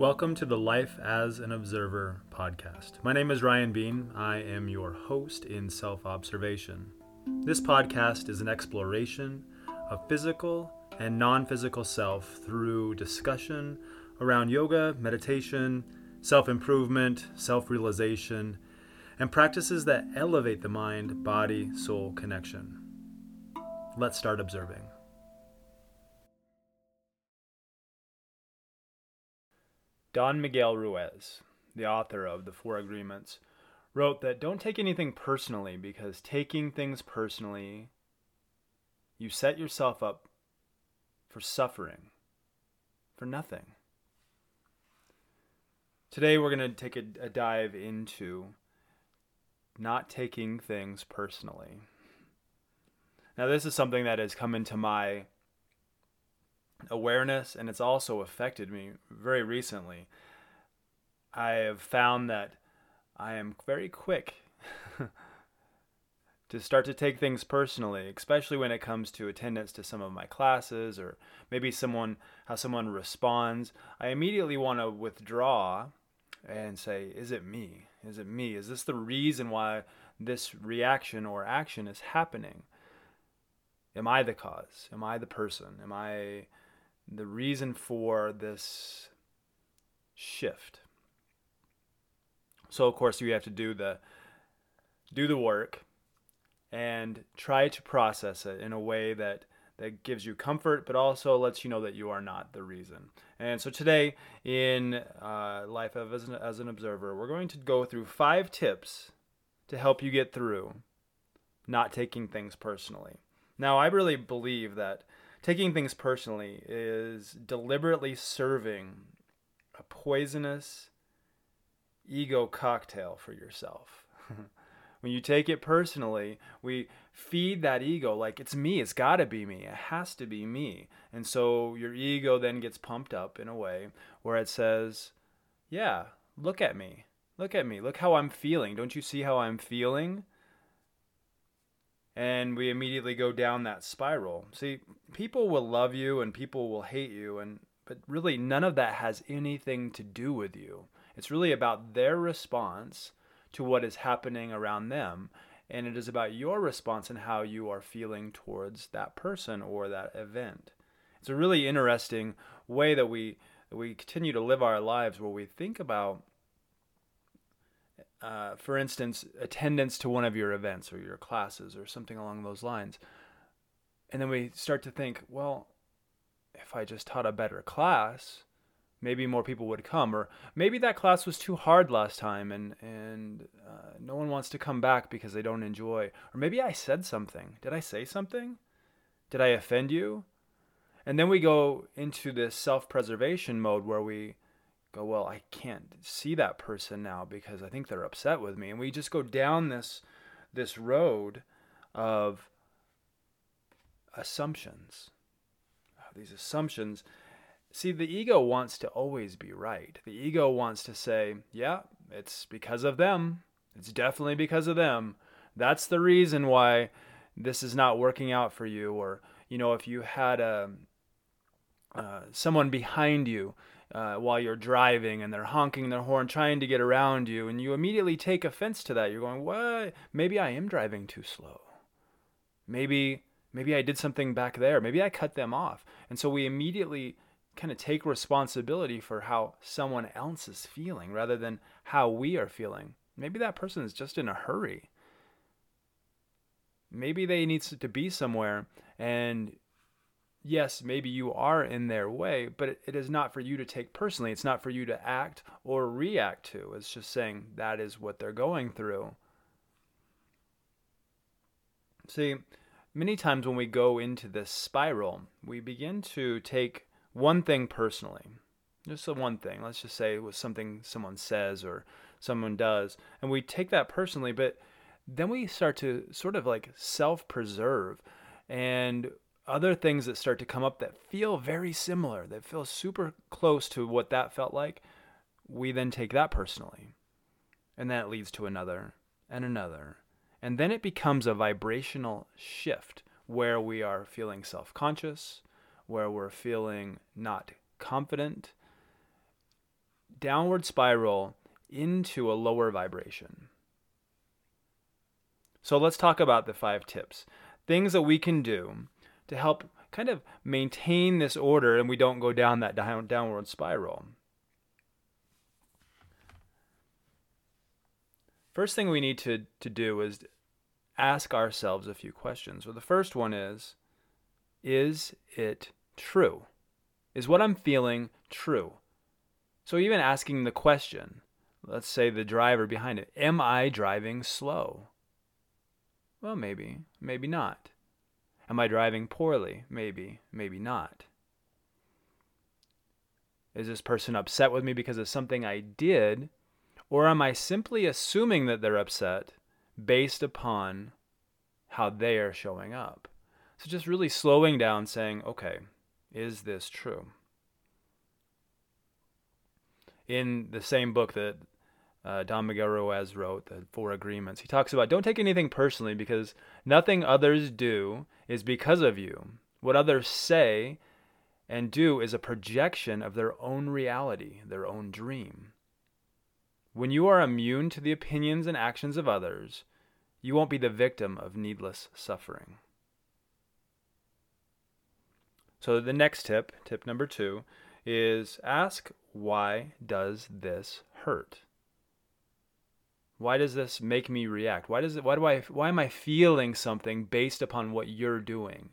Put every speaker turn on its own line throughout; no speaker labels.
Welcome to the Life as an Observer podcast. My name is Ryan Bean. I am your host in self observation. This podcast is an exploration of physical and non physical self through discussion around yoga, meditation, self improvement, self realization, and practices that elevate the mind body soul connection. Let's start observing. Don Miguel Ruiz, the author of The Four Agreements, wrote that don't take anything personally because taking things personally, you set yourself up for suffering, for nothing. Today, we're going to take a, a, dive into not taking things personally. Now, this is something that has come into my awareness and it's also affected me very recently. I have found that I am very quick to start to take things personally, especially when it comes to attendance to some of my classes or maybe someone how someone responds. I immediately want to withdraw and say, is it me? Is it me? Is this the reason why this reaction or action is happening? Am I the cause? Am I the person? Am I the reason for this shift. So of course you have to do the do the work and try to process it in a way that that gives you comfort, but also lets you know that you are not the reason. And so today, in uh, Life as an, as an Observer, we're going to go through five tips to help you get through not taking things personally. Now, I really believe that taking things personally is deliberately serving a poisonous ego cocktail for yourself. when you take it personally, we feed that ego like it's me, it's got to be me, it has to be me. And so your ego then gets pumped up in a way where it says, Yeah, look at me. Look at me. Look how I'm feeling. Don't you see how I'm feeling? And we immediately go down that spiral. See, people will love you and people will hate you and but really none of that has anything to do with you. It's really about their response to what is happening around them and it is about your response and how you are feeling towards that person or that event. It's a really interesting way that we we continue to live our lives where we think about uh, for instance, attendance to one of your events or your classes or something along those lines. And then we start to think, well, if I just taught a better class, maybe more people would come. Or maybe that class was too hard last time and, and uh, no one wants to come back because they don't enjoy. Or maybe I said something. Did I say something? Did I offend you? And then we go into this self preservation mode where we go, well, I can't see that person now because I think they're upset with me. And we just go down this this road of assumptions. These assumptions. See, the ego wants to always be right. The ego wants to say, yeah, it's because of them. It's definitely because of them. That's the reason why this is not working out for you. Or, you know, if you had a, uh, someone behind you uh, while you're driving and they're honking their horn trying to get around you and you immediately take offense to that. You're going what? Maybe i am driving too slow. Maybe maybe i did something back there. Maybe i cut them off. And so we immediately kind of take responsibility for how someone else is feeling rather than how we are feeling. Maybe that person is just in a hurry. Maybe they need to be somewhere and yes, maybe you are in their way, but it, is not for you to take personally. It's not for you to act or react to. It's just saying that is what they're going through. See, many times when we go into this spiral, we begin to take one thing personally. Just the one thing. Let's just say it was something someone says or someone does. And we take that personally, but then we start to sort of like self preserve. And other things that start to come up that feel very similar, that feel super close to what that felt like, we then take that personally. And that leads to another and another. And then it becomes a vibrational shift where we are feeling self conscious, where we're feeling not confident. downward spiral into a lower vibration. So let's talk about the five tips. Things that we can do to help kind of maintain this order and we don't go down that down, downward spiral. First thing we need to, to do is ask ourselves a few questions. Well, the first one is Is it true? Is what I'm feeling true? So, even asking the question, let's say the driver behind it, Am I driving slow? Well, maybe, maybe not. Am I driving poorly? Maybe, maybe not. Is this person upset with me because of something I did? Or am I simply assuming that they're upset based upon how they are showing up? So just really slowing down, saying, okay, is this true? In the same book that uh, Don Miguel Ruiz wrote, The Four Agreements, he talks about don't take anything personally because nothing others do is because of you. What others say and do is a projection of their own reality, their own dream. When you are immune to the opinions and actions of others, you won't be the victim of needless suffering. So the next tip, tip number 2, is ask why does this hurt? Why does this make me react? Why does it why do I why am I feeling something based upon what you're doing?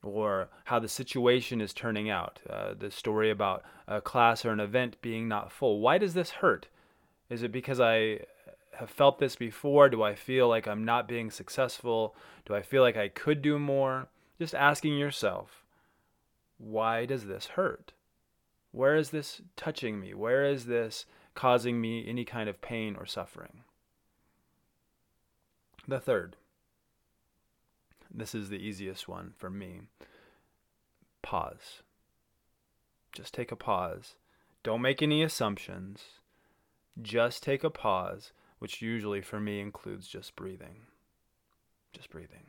Or how the situation is turning out. Uh, the story about a class or an event being not full. Why does this hurt? Is it because I have felt this before? Do I feel like I'm not being successful? Do I feel like I could do more? Just asking yourself, why does this hurt? Where is this touching me? Where is this causing me any kind of pain or suffering. The third, this is the easiest one for me pause. Just take a pause. Don't make any assumptions. Just take a pause, which usually for me includes just breathing. Just breathing.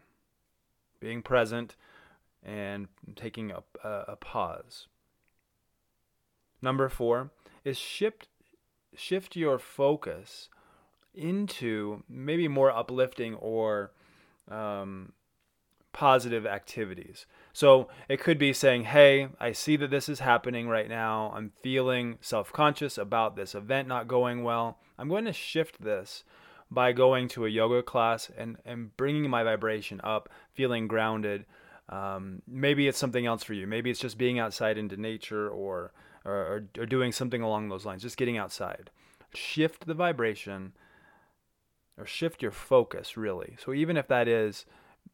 Being present and taking a, a, a pause. Number four is shift, shift your focus into maybe more uplifting or um, positive activities. So it could be saying, Hey, I see that this is happening right now. I'm feeling self conscious about this event not going well. I'm going to shift this by going to a yoga class and, and bringing my vibration up, feeling grounded. Um, maybe it's something else for you. Maybe it's just being outside into nature or or, or, or doing something along those lines, just getting outside. Shift the vibration or shift your focus, really. So even if that is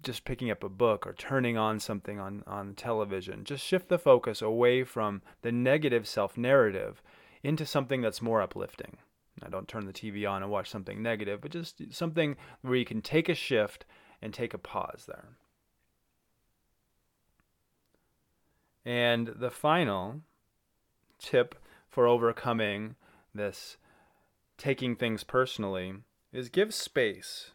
just picking up a book or turning on something on, on television, just shift the focus away from the negative self narrative into something that's more uplifting. Now, don't turn the TV on and watch something negative, but just something where you can take a shift and take a pause there. And the final tip for overcoming this taking things personally is give space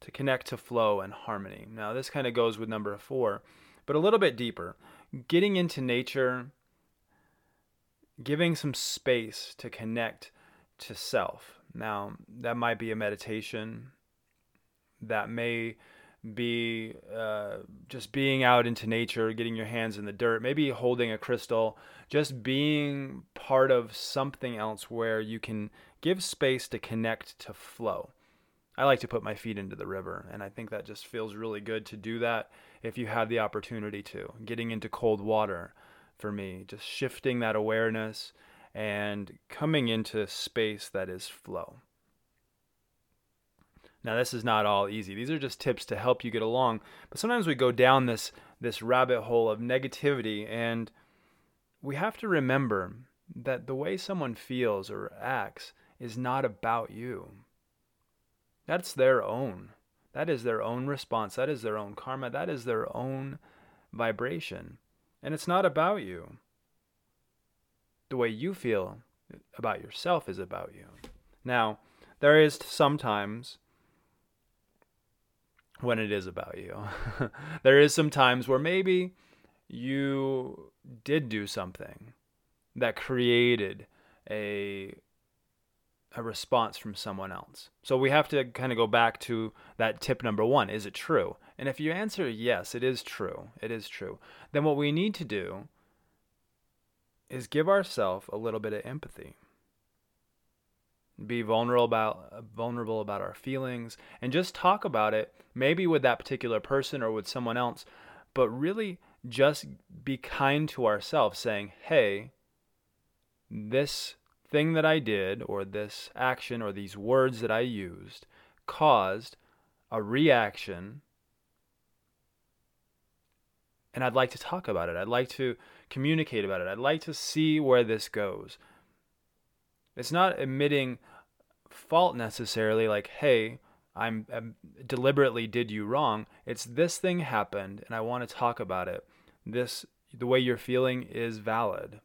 to connect to flow and harmony. Now, this kind of goes with number four, but a little bit deeper. Getting into nature, giving some space to connect to self. Now, that might be a meditation, that may be uh, just being out into nature, getting your hands in the dirt, maybe holding a crystal, just being part of something else where you can give space to connect to flow. I like to put my feet into the river, and I think that just feels really good to do that if you have the opportunity to. Getting into cold water for me, just shifting that awareness and coming into space that is flow. Now, this is not all easy. These are just tips to help you get along. But sometimes we go down this this rabbit hole of negativity, and we have to remember that the way someone feels or acts is not about you. That's their own. That is their own response. That is their own karma. That is their own vibration. And it's not about you. The way you feel about yourself is about you. Now, there is sometimes when it is about you. there is some times where maybe you did do something that created a a response from someone else. So we have to kind of go back to that tip number 1, is it true? And if you answer yes, it is true. It is true. Then what we need to do is give ourselves a little bit of empathy. Be vulnerable about vulnerable about our feelings and just talk about it maybe with that particular person or with someone else, but really just be kind to ourselves saying, "Hey, this thing that I did or this action or these words that I used caused a reaction and I'd like to talk about it. I'd like to communicate about it. I'd like to see where this goes. It's not admitting fault necessarily, like, hey, I'm, I'm, deliberately did you wrong. It's this thing happened, and I want to talk about it. This, the way you're feeling, is valid,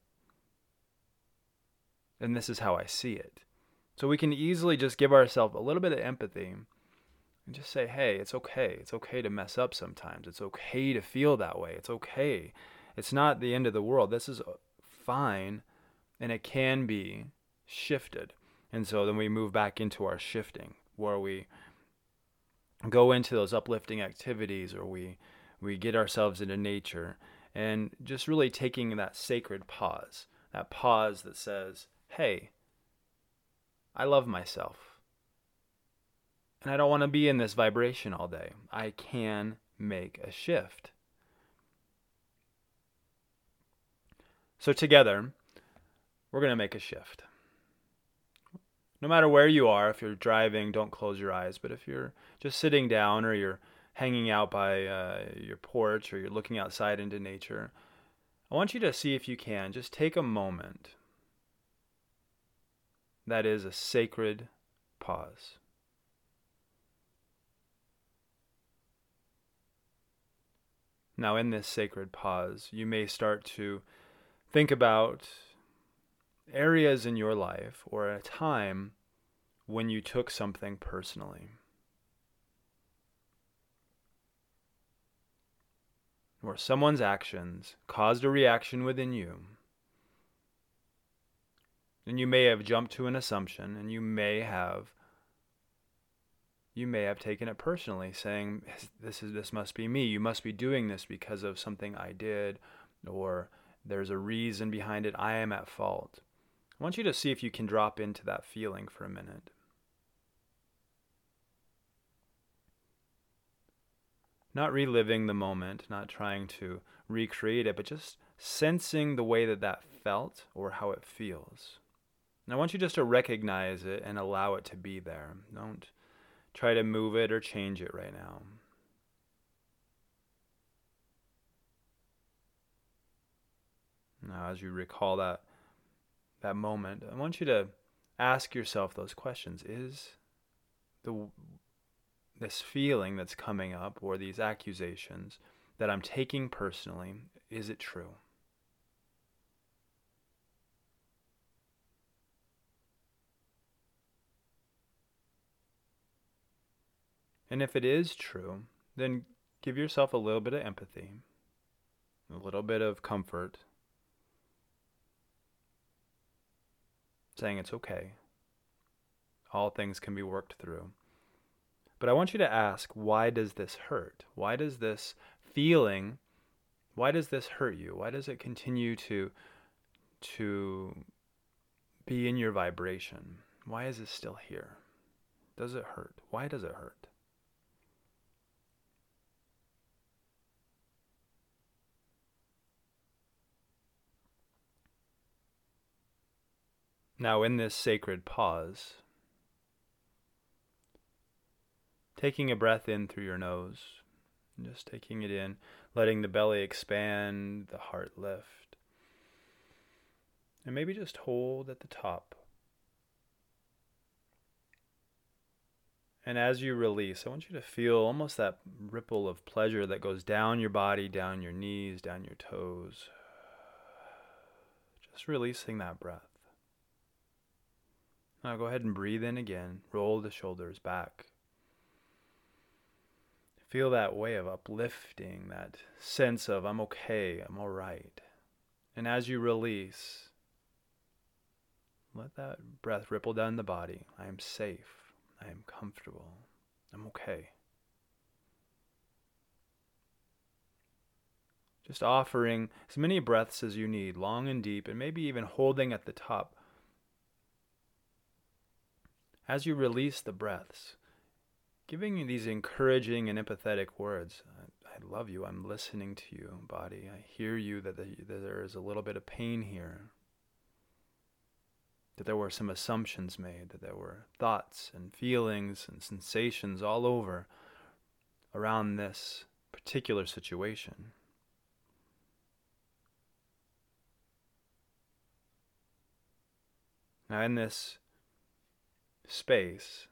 and this is how I see it. So we can easily just give ourselves a little bit of empathy and just say, hey, it's okay. It's okay to mess up sometimes. It's okay to feel that way. It's okay. It's not the end of the world. This is fine, and it can be shifted. And so then we move back into our shifting where we go into those uplifting activities or we we get ourselves into nature and just really taking that sacred pause. That pause that says, "Hey, I love myself. And I don't want to be in this vibration all day. I can make a shift." So together, we're going to make a shift no matter where you are, if you're driving, don't close your eyes. But if you're just sitting down or you're hanging out by uh, your porch or you're looking outside into nature, I want you to see if you can just take a moment that is a sacred pause. Now, in this sacred pause, you may start to think about areas in your life or a time when you took something personally. Where someone's actions caused a reaction within you. And you may have jumped to an assumption and you may have you may have taken it personally saying this is this must be me you must be doing this because of something i did or there's a reason behind it i am at fault I want you to see if you can drop into that feeling for a minute. Not reliving the moment, not trying to recreate it, but just sensing the way that that felt or how it feels. And I want you just to recognize it and allow it to be there. Don't try to move it or change it right now. Now, as you recall that that moment, I want you to ask yourself those questions. Is the this feeling that's coming up or these accusations that I'm taking personally, is it true? And if it is true, then give yourself a little bit of empathy, a little bit of comfort, saying it's okay. All things can be worked through. But I want you to ask, why does this hurt? Why does this feeling, why does this hurt you? Why does it continue to to be in your vibration? Why is it still here? Does it hurt? Why does it hurt? Now, in this sacred pause, taking a breath in through your nose, just taking it in, letting the belly expand, the heart lift, and maybe just hold at the top. And as you release, I want you to feel almost that ripple of pleasure that goes down your body, down your knees, down your toes. Just releasing that breath. Now go ahead and breathe in again. Roll the shoulders back. Feel that way of uplifting, that sense of I'm okay, I'm all right. And as you release, let that breath ripple down the body. I am safe. I am comfortable. I'm okay. Just offering as many breaths as you need, long and deep, and maybe even holding at the top. As you release the breaths, giving these encouraging and empathetic words. I, I love you. I'm listening to you, body. I hear you that, the, that there is a little bit of pain here. That there were some assumptions made, that there were thoughts and feelings and sensations all over around this particular situation. Now, in this space,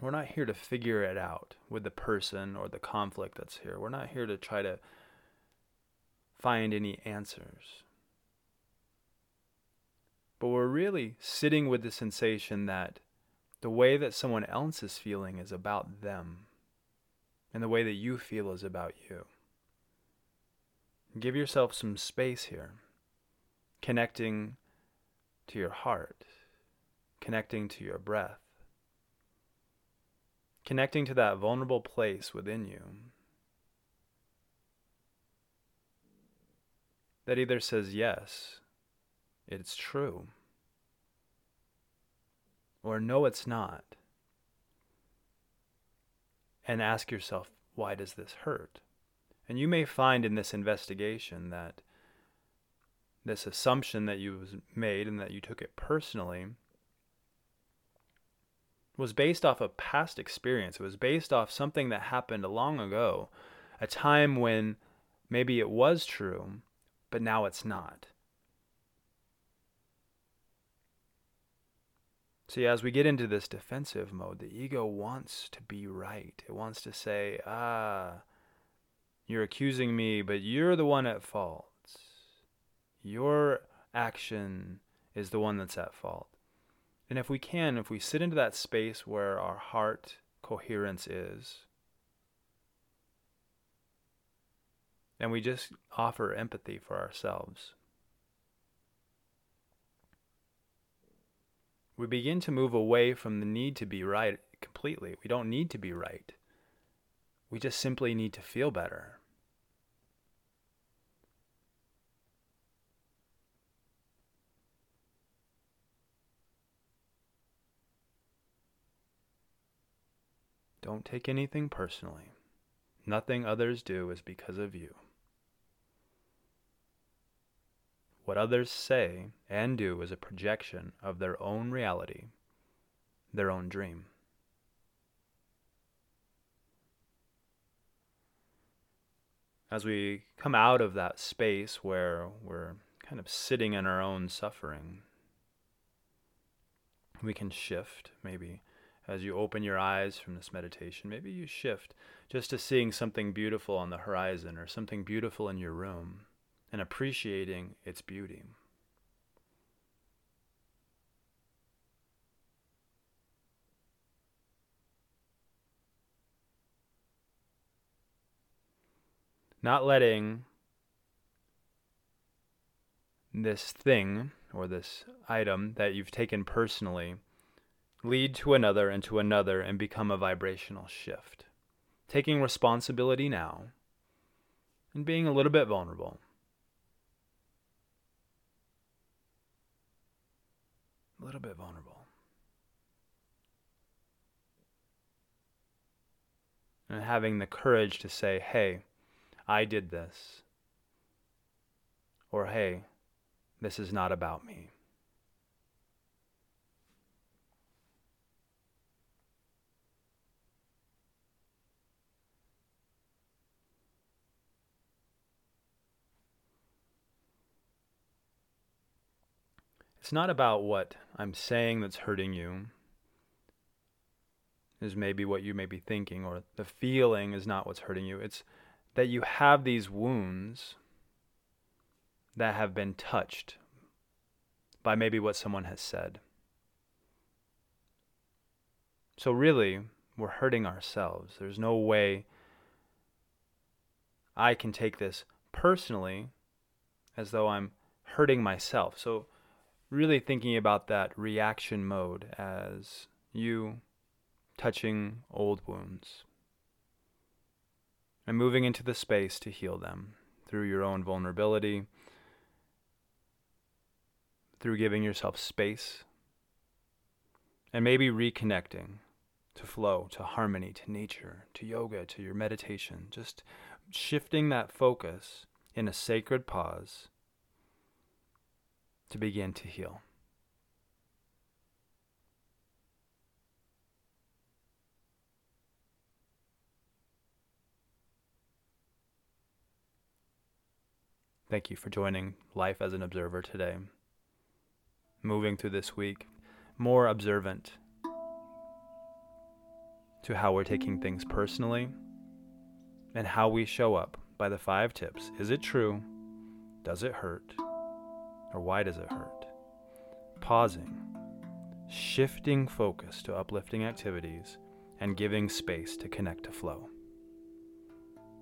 we're not here to figure it out with the person or the conflict that's here. We're not here to try to find any answers. But we're really sitting with the sensation that the way that someone else is feeling is about them, and the way that you feel is about you. Give yourself some space here, connecting to your heart, connecting to your breath connecting to that vulnerable place within you that either says yes, it's true, or no, it's not. And ask yourself, why does this hurt? And you may find in this investigation that this assumption that you made and that you took it personally was based off a past experience. It was based off something that happened long ago, a time when maybe it was true, but now it's not. See, as we get into this defensive mode, the ego wants to be right. It wants to say, ah, you're accusing me, but you're the one at fault. Your action is the one that's at fault. And if we can, if we sit into that space where our heart coherence is, and we just offer empathy for ourselves, we begin to move away from the need to be right completely. We don't need to be right. We just simply need to feel better. Don't take anything personally. Nothing others do is because of you. What others say and do is a projection of their own reality, their own dream. As we come out of that space where we're kind of sitting in our own suffering, we can shift maybe as you open your eyes from this meditation, maybe you shift just to seeing something beautiful on the horizon or something beautiful in your room and appreciating its beauty. Not letting this thing or this item that you've taken personally lead to another and to another and become a vibrational shift. Taking responsibility now and being a little bit vulnerable. A little bit vulnerable. And having the courage to say, hey, I did this. Or, hey, this is not about me. It's not about what I'm saying that's hurting you, is maybe what you may be thinking, or the feeling is not what's hurting you. It's that you have these wounds that have been touched by maybe what someone has said. So, really, we're hurting ourselves. There's no way I can take this personally as though I'm hurting myself. So, really thinking about that reaction mode as you touching old wounds and moving into the space to heal them through your own vulnerability, through giving yourself space, and maybe reconnecting to flow, to harmony, to nature, to yoga, to your meditation. Just shifting that focus in a sacred pause to begin to heal. Thank you for joining Life as an Observer today. Moving through this week, more observant to how we're taking things personally and how we show up by the five tips. Is it true? Does it hurt? Or why does it hurt? Pausing, shifting focus to uplifting activities, and giving space to connect to flow.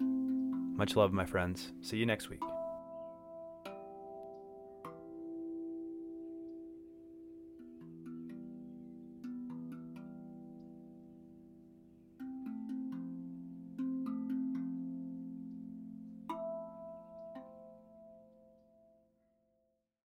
Much love, my friends. See you next week.